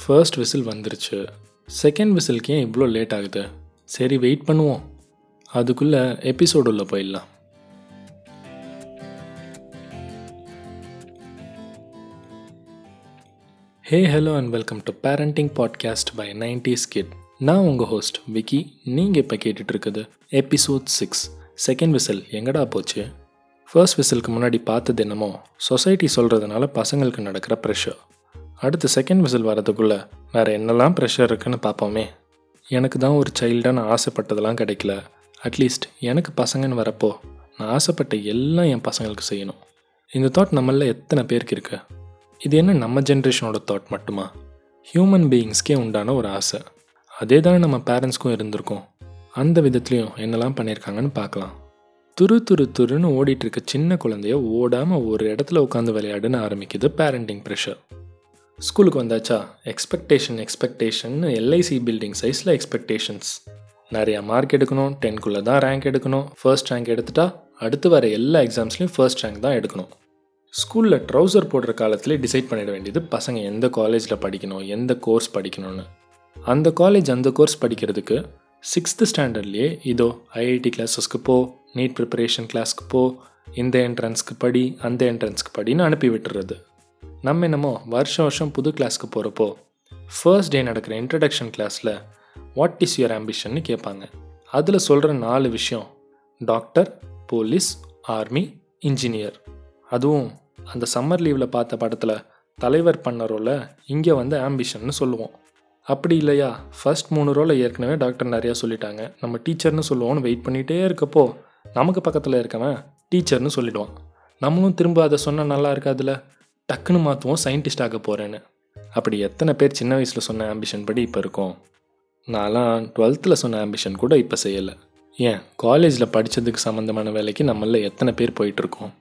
First whistle வந்துருச்சு. Second விசிலுக்கு ஏன் இவ்வளோ லேட் ஆகுது? சரி வெயிட் பண்ணுவோம். அதுக்குள்ளே எபிசோடு உள்ள போயிடலாம். Hey hello and welcome to parenting podcast by nineties kid நான் உங்கள் ஹோஸ்ட் விக்கி. நீங்கள் இப்போ கேட்டுட்ருக்குது எபிசோட் சிக்ஸ் செகண்ட் விசில் எங்கடா போச்சு? ஃபர்ஸ்ட் விசிலுக்கு முன்னாடி பார்த்தது என்னமோ சொசைட்டி சொல்கிறதுனால பசங்களுக்கு நடக்கிற ப்ரெஷர் அடுத்து செகண்ட் விசில் வரதுக்குள்ளே வேறு என்னெல்லாம் ப்ரெஷர் இருக்குன்னு பார்ப்போமே. எனக்கு தான் ஒரு சைல்டாக நான் ஆசைப்பட்டதெல்லாம் கிடைக்கல. அட்லீஸ்ட் எனக்கு பசங்கன்னு வரப்போ நான் ஆசைப்பட்ட எல்லாம் என் பசங்களுக்கு செய்யணும். இந்த தாட் நம்மள எத்தனை பேருக்கு இருக்கு? இது என்ன நம்ம ஜென்ரேஷனோட தாட் மட்டுமா? ஹியூமன் பீயிங்ஸ்க்கே உண்டான ஒரு ஆசை. அதே தானே நம்ம பேரண்ட்ஸ்க்கும் இருந்திருக்கோம். அந்த விதத்துலேயும் என்னெல்லாம் பண்ணியிருக்காங்கன்னு பார்க்கலாம். துரு துரு துருன்னு ஓடிட்டு இருக்க சின்ன குழந்தைய ஓடாமல் ஒரு இடத்துல உட்காந்து விளையாடுன்னு ஆரம்பிக்குது பேரண்டிங் ப்ரெஷர் ஸ்கூலுக்கு வந்தாச்சா? எக்ஸ்பெக்டேஷன் எக்ஸ்பெக்டேஷன் எல்ஐசி பில்டிங் சைஸில் எக்ஸ்பெக்டேஷன்ஸ் நிறையா மார்க் எடுக்கணும் டென்க்குள்ளே தான் ரேங்க் எடுக்கணும். ஃபர்ஸ்ட் ரேங்க் எடுத்துட்டா அடுத்து வர எல்லா எக்ஸாம்ஸ்லையும் ஃபர்ஸ்ட் ரேங்க் தான் எடுக்கணும். ஸ்கூலில் ட்ரௌசர் போடுற காலத்திலே டிசைட் பண்ணிட வேண்டியது பசங்க எந்த காலேஜில் படிக்கணும் எந்த கோர்ஸ் படிக்கணும்னு. அந்த காலேஜ் அந்த கோர்ஸ் படிக்கிறதுக்கு சிக்ஸ்த்து ஸ்டாண்டர்ட்லேயே இதோ ஐஐடி கிளாஸஸ்க்கு போ நீட் ப்ரிப்பரேஷன் கிளாஸ்க்கு போ இந்த என்ட்ரன்ஸ்க்கு படி அந்த என்ட்ரன்ஸ்க்கு படின்னு அனுப்பி விட்டுறது. நம்ம என்னமோ வருஷம் வருஷம் புது கிளாஸ்க்கு போகிறப்போ ஃபர்ஸ்ட் டே நடக்கிற இன்ட்ரடக்ஷன் கிளாஸில் வாட் இஸ் யுவர் ஆம்பிஷன்னு கேட்பாங்க. அதில் சொல்கிற நாலு விஷயம் டாக்டர் போலீஸ் ஆர்மி இன்ஜினியர் அதுவும் அந்த சம்மர் லீவில் பார்த்த படத்தில் தலைவர் பண்ண ரோலை இங்கே வந்து ஆம்பிஷன்னு சொல்லுவோம். அப்படி இல்லையா? ஃபர்ஸ்ட் மூணு ரோலை ஏற்கனவே டாக்டர் நிறையா சொல்லிட்டாங்க. நம்ம டீச்சர்னு சொல்லுவோம்னு வெயிட் பண்ணிகிட்டே இருக்கப்போ நமக்கு பக்கத்தில் இருக்கவன் டீச்சர்னு சொல்லிடுவான். நம்மளும் திரும்ப அதை சொன்னால் நல்லா இருக்காதுல்ல? டக்குன்னு மாற்றுவோம் சயின்டிஸ்ட் ஆக போகிறேன்னு அப்படி எத்தனை பேர் சின்ன வயசில் சொன்ன ஆம்பிஷன் படி இப்போ இருக்கோம்? நான்லாம் டுவெல்த்தில் சொன்ன ஆம்பிஷன் கூட இப்போ செய்யலை. ஏன்? காலேஜில் படித்ததுக்கு சம்மந்தமான வேலைக்கு நம்மள எத்தனை பேர் போயிட்டுருக்கோம்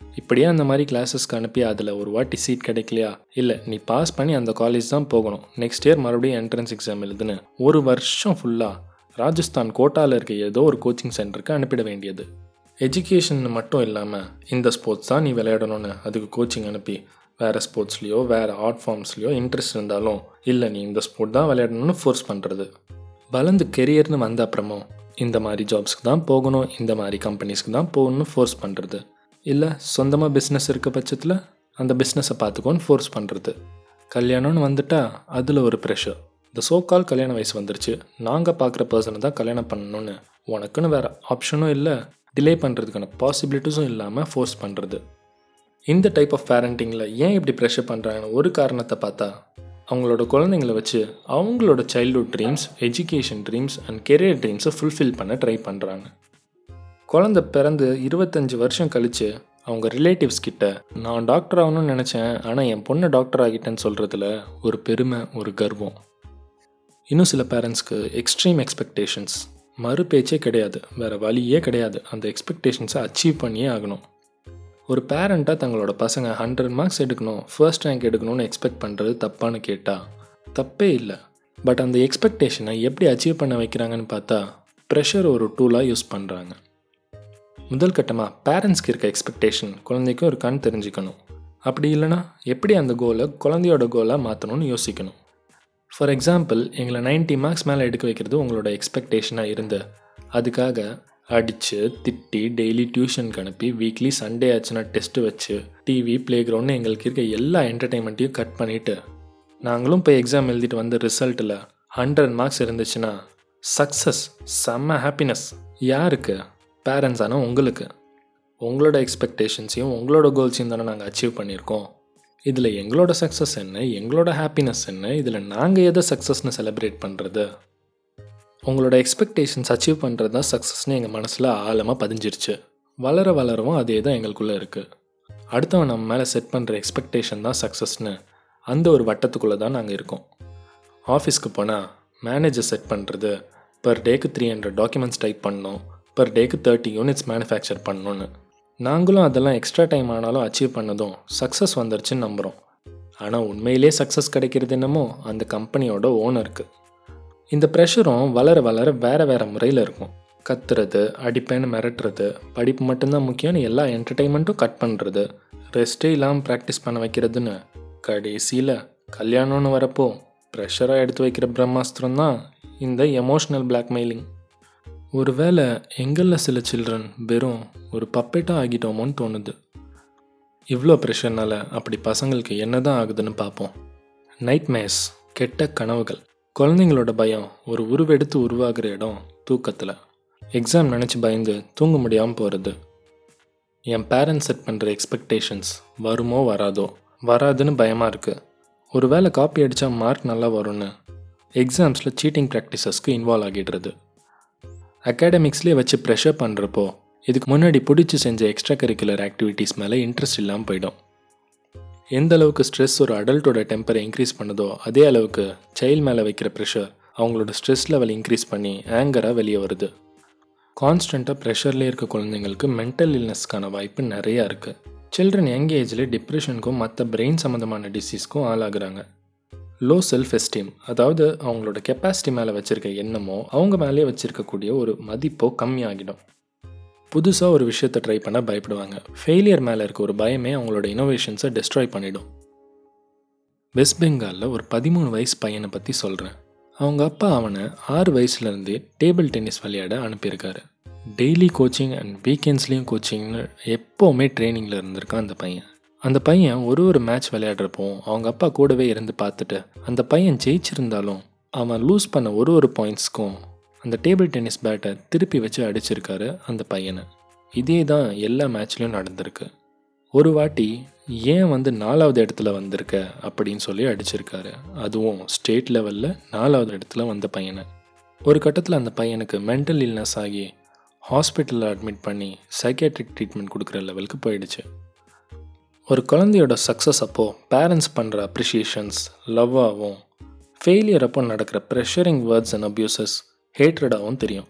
இப்படியே அந்த மாதிரி கிளாஸஸ்க்கு அனுப்பி அதில் ஒரு வாட்டி சீட் கிடைக்கலையா? இல்லை நீ பாஸ் பண்ணி அந்த காலேஜ் தான் போகணும். நெக்ஸ்ட் இயர் மறுபடியும் என்ட்ரன்ஸ் எக்ஸாம் எழுதுன்னு. ஒரு வருஷம் ஃபுல்லாக ராஜஸ்தான் கோட்டாவில் இருக்க ஏதோ ஒரு கோச்சிங் சென்டருக்கு அனுப்பிட வேண்டியது. எஜுகேஷன் மட்டும் இல்லாமல் இந்த ஸ்போர்ட்ஸ் தான் நீ விளையாடணும்னு அதுக்கு கோச்சிங் அனுப்பி வேறு ஸ்போர்ட்ஸ்லேயோ வேறு ஆர்ட் ஃபார்ம்ஸ்லேயோ இன்ட்ரெஸ்ட் இருந்தாலும் இல்லை நீ இந்த ஸ்போர்ட் தான் விளையாடணும்னு ஃபோர்ஸ் பண்ணுறது வளர்ந்து கெரியர்னு வந்த அப்புறமும் இந்த மாதிரி ஜாப்ஸ்க்கு தான் போகணும் இந்த மாதிரி கம்பெனிஸ்க்கு தான் போகணும்னு ஃபோர்ஸ் பண்ணுறது இல்லை சொந்தமாக பிஸ்னஸ் இருக்க பட்சத்தில் அந்த பிஸ்னஸை பார்த்துக்கோன்னு ஃபோர்ஸ் பண்ணுறது கல்யாணம்னு வந்துட்டால் அதில் ஒரு ப்ரெஷர் இந்த சோ கால் கல்யாண வயசு வந்துருச்சு. நாங்கள் பார்க்குற பர்சனை தான் கல்யாணம் பண்ணணும்னு. உனக்குன்னு வேறு ஆப்ஷனும் இல்லை. டிலே பண்ணுறதுக்கான பாசிபிலிட்டிஸும் இல்லாமல் ஃபோர்ஸ் பண்ணுறது இந்த டைப் ஆஃப் பேரண்டிங்கில் ஏன் இப்படி ப்ரெஷர் பண்ணுறாங்கன்னு ஒரு காரணத்தை பார்த்தா அவங்களோட குழந்தைங்கள வச்சு அவங்களோட childhood dreams education dreams and career ட்ரீம்ஸை fulfil பண்ண ட்ரை பண்ணுறாங்க குழந்த பிறந்து இருபத்தஞ்சி வருஷம் கழித்து அவங்க ரிலேட்டிவ்ஸ் கிட்ட நான் டாக்டர் ஆகணும்னு நினச்சேன் ஆனால் என் பொண்ணை டாக்டர் ஆகிட்டேன்னு சொல்கிறதுல ஒரு பெருமை ஒரு கர்வம். இன்னும் சில பேரண்ட்ஸ்க்கு எக்ஸ்ட்ரீம் எக்ஸ்பெக்டேஷன்ஸ் மறு பேச்சே கிடையாது வேறு வழியே கிடையாது. அந்த எக்ஸ்பெக்டேஷன்ஸை அச்சீவ் பண்ணியே ஆகணும். ஒரு பேரண்ட்டாக தங்களோட பசங்க ஹண்ட்ரட் மார்க்ஸ் எடுக்கணும் ஃபர்ஸ்ட் ரேங்க் எடுக்கணும்னு எக்ஸ்பெக்ட் பண்ணுறது தப்பான்னு கேட்டால் தப்பே இல்லை. பட் அந்த எக்ஸ்பெக்டேஷனை எப்படி அச்சீவ் பண்ண வைக்கிறாங்கன்னு பார்த்தா ப்ரெஷர் ஒரு டூலாக யூஸ் பண்ணுறாங்க முதல் கட்டமாக பேரண்ட்ஸ்க்கு இருக்க எக்ஸ்பெக்டேஷன் குழந்தைக்கும் இருக்கான்னு தெரிஞ்சுக்கணும். அப்படி இல்லைனா எப்படி அந்த கோலை குழந்தையோட கோலாக மாற்றணும்னு யோசிக்கணும். ஃபார் எக்ஸாம்பிள் எங்களை நைன்ட்டி மார்க்ஸ் மேலே எடுக்க வைக்கிறது உங்களோட எக்ஸ்பெக்டேஷனாக இருந்து அதுக்காக அடித்து திட்டி டெய்லி டியூஷனுக்கு அனுப்பி வீக்லி சண்டே ஆச்சுன்னா டெஸ்ட்டு வச்சு டிவி ப்ளே கிரவுண்டு எங்களுக்கு இருக்க எல்லா என்டர்டெயின்மெண்ட்டையும் கட் பண்ணிவிட்டு நாங்களும் போய் எக்ஸாம் எழுதிட்டு வந்த ரிசல்ட்டில் ஹண்ட்ரட் மார்க்ஸ் இருந்துச்சுன்னா சக்ஸஸ் செம்ம ஹாப்பினஸ் யாருக்கு? பேரண்ட்ஸ் ஆனால் உங்களுக்கு. உங்களோட எக்ஸ்பெக்டேஷன்ஸையும் உங்களோட கோல்ஸையும் தானே நாங்கள் அச்சீவ் பண்ணியிருக்கோம். இதில் எங்களோட சக்ஸஸ் என்ன? எங்களோட ஹாப்பினஸ் என்ன? இதில் நாங்கள் எதை சக்ஸஸ்னு செலிப்ரேட் பண்ணுறது உங்களோட எக்ஸ்பெக்டேஷன்ஸ் அச்சீவ் பண்ணுறது தான் சக்ஸஸ்னு எங்கள் மனசில் ஆழமாக பதிஞ்சிருச்சு. வளர வளரவும் அதே தான் எங்களுக்குள்ளே இருக்குது அடுத்தவன் நம்ம மேலே செட் பண்ணுற எக்ஸ்பெக்டேஷன் தான் சக்ஸஸ்னு அந்த ஒரு வட்டத்துக்குள்ளே தான் நாங்கள் இருக்கோம். ஆஃபீஸ்க்கு போனால் மேனேஜர் செட் பண்ணுறது பர் டேக்கு த்ரீ ஹண்ட்ரட் டாக்குமெண்ட்ஸ் டைப் பண்ணணும் பர் டேக்கு தேர்ட்டி யூனிட்ஸ் மேனுஃபேக்சர் பண்ணணுன்னு நாங்களும் அதெல்லாம் எக்ஸ்ட்ரா டைம் ஆனாலும் அச்சீவ் பண்ணதும் சக்ஸஸ் வந்துருச்சுன்னு நம்புகிறோம் ஆனால் உண்மையிலே சக்ஸஸ் கிடைக்கிறது என்னமோ அந்த கம்பெனியோட ஓனருக்கு இந்த ப்ரெஷரும் வளர வளர வேறு வேறு முறையில் இருக்கும். கத்துறது அடிப்பேன்னு மிரட்டுறது படிப்பு மட்டும்தான் முக்கியம்னு எல்லா என்டர்டெயின்மெண்ட்டும் கட் பண்ணுறது ரெஸ்ட்டே இல்லாமல் ப்ராக்டிஸ் பண்ண வைக்கிறதுன்னு கடைசியில் கல்யாணம்னு வரப்போ ப்ரெஷராக எடுத்து வைக்கிற பிரம்மாஸ்திரம் தான் இந்த எமோஷ்னல் பிளாக்மெயிலிங் ஒருவேளை எங்களில் சில சில்ட்ரன் வெறும் ஒரு பப்பேட்டாக ஆகிட்டோமோன்னு தோணுது. இவ்வளோ ப்ரெஷர்னால அப்படி பசங்களுக்கு என்ன தான் ஆகுதுன்னு பார்ப்போம். நைட் மேஸ் கெட்ட கனவுகள். குழந்தைங்களோட பயம் ஒரு உருவெடுத்து உருவாகிற இடம் தூக்கத்தில். எக்ஸாம் நினச்சி பயந்து தூங்க முடியாமல் போகிறது என் பேரண்ட்ஸ் செட் பண்ணுற எக்ஸ்பெக்டேஷன்ஸ் வருமோ வராதோ? வராதுன்னு பயமாக இருக்குது ஒரு வேளை காப்பி அடித்தா மார்க் நல்லா வரும்னு எக்ஸாம்ஸில் சீட்டிங் ப்ராக்டிசஸ்க்கு இன்வால்வ் ஆகிடுறது. அகாடமிக்ஸ்லேயே வச்சு ப்ரெஷர் பண்ணுறப்போ இதுக்கு முன்னாடி பிடிச்சி செஞ்ச எக்ஸ்ட்ரா கரிக்குலர் ஆக்டிவிட்டீஸ் மேலே இன்ட்ரெஸ்ட் இல்லாமல் போயிடும். எந்த அளவுக்கு ஸ்ட்ரெஸ் ஒரு அடல்ட்டோட டெம்பரை இன்க்ரீஸ் பண்ணுதோ அதே அளவுக்கு சைல்டு மேலே வைக்கிற ப்ரெஷர் அவங்களோட ஸ்ட்ரெஸ் லெவல் இன்க்ரீஸ் பண்ணி ஆங்கராக வெளியே வருது. கான்ஸ்டண்ட்டாக ப்ரெஷர்லேயே இருக்க குழந்தைங்களுக்கு மென்டல் இல்னஸ்க்கான வாய்ப்பு நிறையா இருக்குது சில்ட்ரன் யங் ஏஜில் டிப்ரெஷனுக்கும் மற்ற பிரெயின் சம்மந்தமான டிசீஸ்க்கும் ஆளாகிறாங்க. லோ செல்ஃப் எஸ்டீம் அதாவது அவங்களோட கெப்பாசிட்டி மேலே வச்சுருக்க எண்ணமோ அவங்க மேலே வச்சுருக்கக்கூடிய ஒரு மதிப்போ கம்மியாகிடும். புதுசாக ஒரு விஷயத்தை ட்ரை பண்ண பயப்படுவாங்க. ஃபெயிலியர் மேலே இருக்க ஒரு பயமே அவங்களோட இனோவேஷன்ஸை டெஸ்ட்ராய் பண்ணிடும். வெஸ்ட் பெங்காலில் ஒரு பதிமூணு வயசு பையனை பற்றி சொல்கிறேன் அவங்க அப்பா அவனை ஆறு வயசுலேருந்தே டேபிள் டென்னிஸ் விளையாட அனுப்பியிருக்காரு. டெய்லி கோச்சிங் அண்ட் வீக்கெண்ட்ஸ்லேயும் கோச்சிங்னு எப்போவுமே ட்ரைனிங்கில் இருந்திருக்கான் அந்த பையன். அந்த பையன் ஒரு ஒரு மேட்ச் விளையாடுறப்போ அவங்க அப்பா கூடவே இருந்து பார்த்துட்டு அந்த பையன் ஜெயிச்சிருந்தாலும் அவன் லூஸ் பண்ண ஒரு ஒரு பாயிண்ட்ஸ்க்கும் அந்த டேபிள் டென்னிஸ் பேட்டை திருப்பி வச்சு அடிச்சிருக்காரு அந்த பையனை. இதே தான் எல்லா மேட்ச்லேயும் நடந்திருக்கு. ஒரு வாட்டி ஏன் வந்து நாலாவது இடத்துல வந்திருக்க? அப்படின்னு சொல்லி அடிச்சிருக்காரு. அதுவும் ஸ்டேட் லெவலில் நாலாவது இடத்துல வந்த பையனை. ஒரு கட்டத்தில் அந்த பையனுக்கு மென்டல் இல்னஸ் ஆகி ஹாஸ்பிட்டலில் அட்மிட் பண்ணி சைக்கியாட்ரிக் ட்ரீட்மெண்ட் கொடுக்குற லெவலுக்கு போயிடுச்சு. ஒரு குழந்தையோட சக்ஸஸ் அப்போது பேரண்ட்ஸ் பண்ணுற அப்ரிஷியேஷன்ஸ் லவ்வாகவும் ஃபெயிலியர் அப்போ நடக்கிற ப்ரெஷரிங் வேர்ட்ஸ் அண்ட் அப்யூசஸ் ஹேட்ரடாகவும் தெரியும்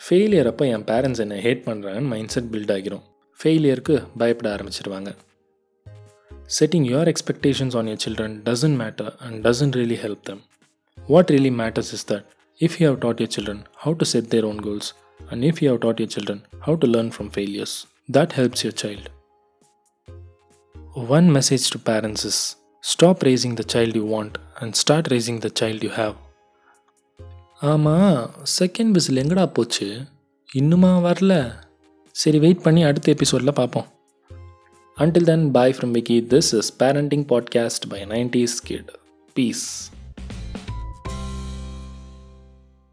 ஃபெயிலியர் அப்போ என் பேரண்ட்ஸ் என்னை ஹேட் பண்ணுறாங்கன்னு மைண்ட் செட் பில்ட் ஆகிரும் ஃபெயிலியருக்கு பயப்பட ஆரம்பிச்சிருவாங்க setting your expectations on your children doesn't matter and doesn't really help them what really matters is that if you have taught your children how to set their own goals and if you have taught your children how to learn from failures that helps your child One message to parents is stop raising the child you want and start raising the child you have. ஆமாம் second whistle எங்கடா போச்சு? இன்னுமா வரல. சரி wait பண்ணி அடுத்த எபிசோடில் பார்ப்போம் until then bye from Vicky this is parenting podcast by nineties kid peace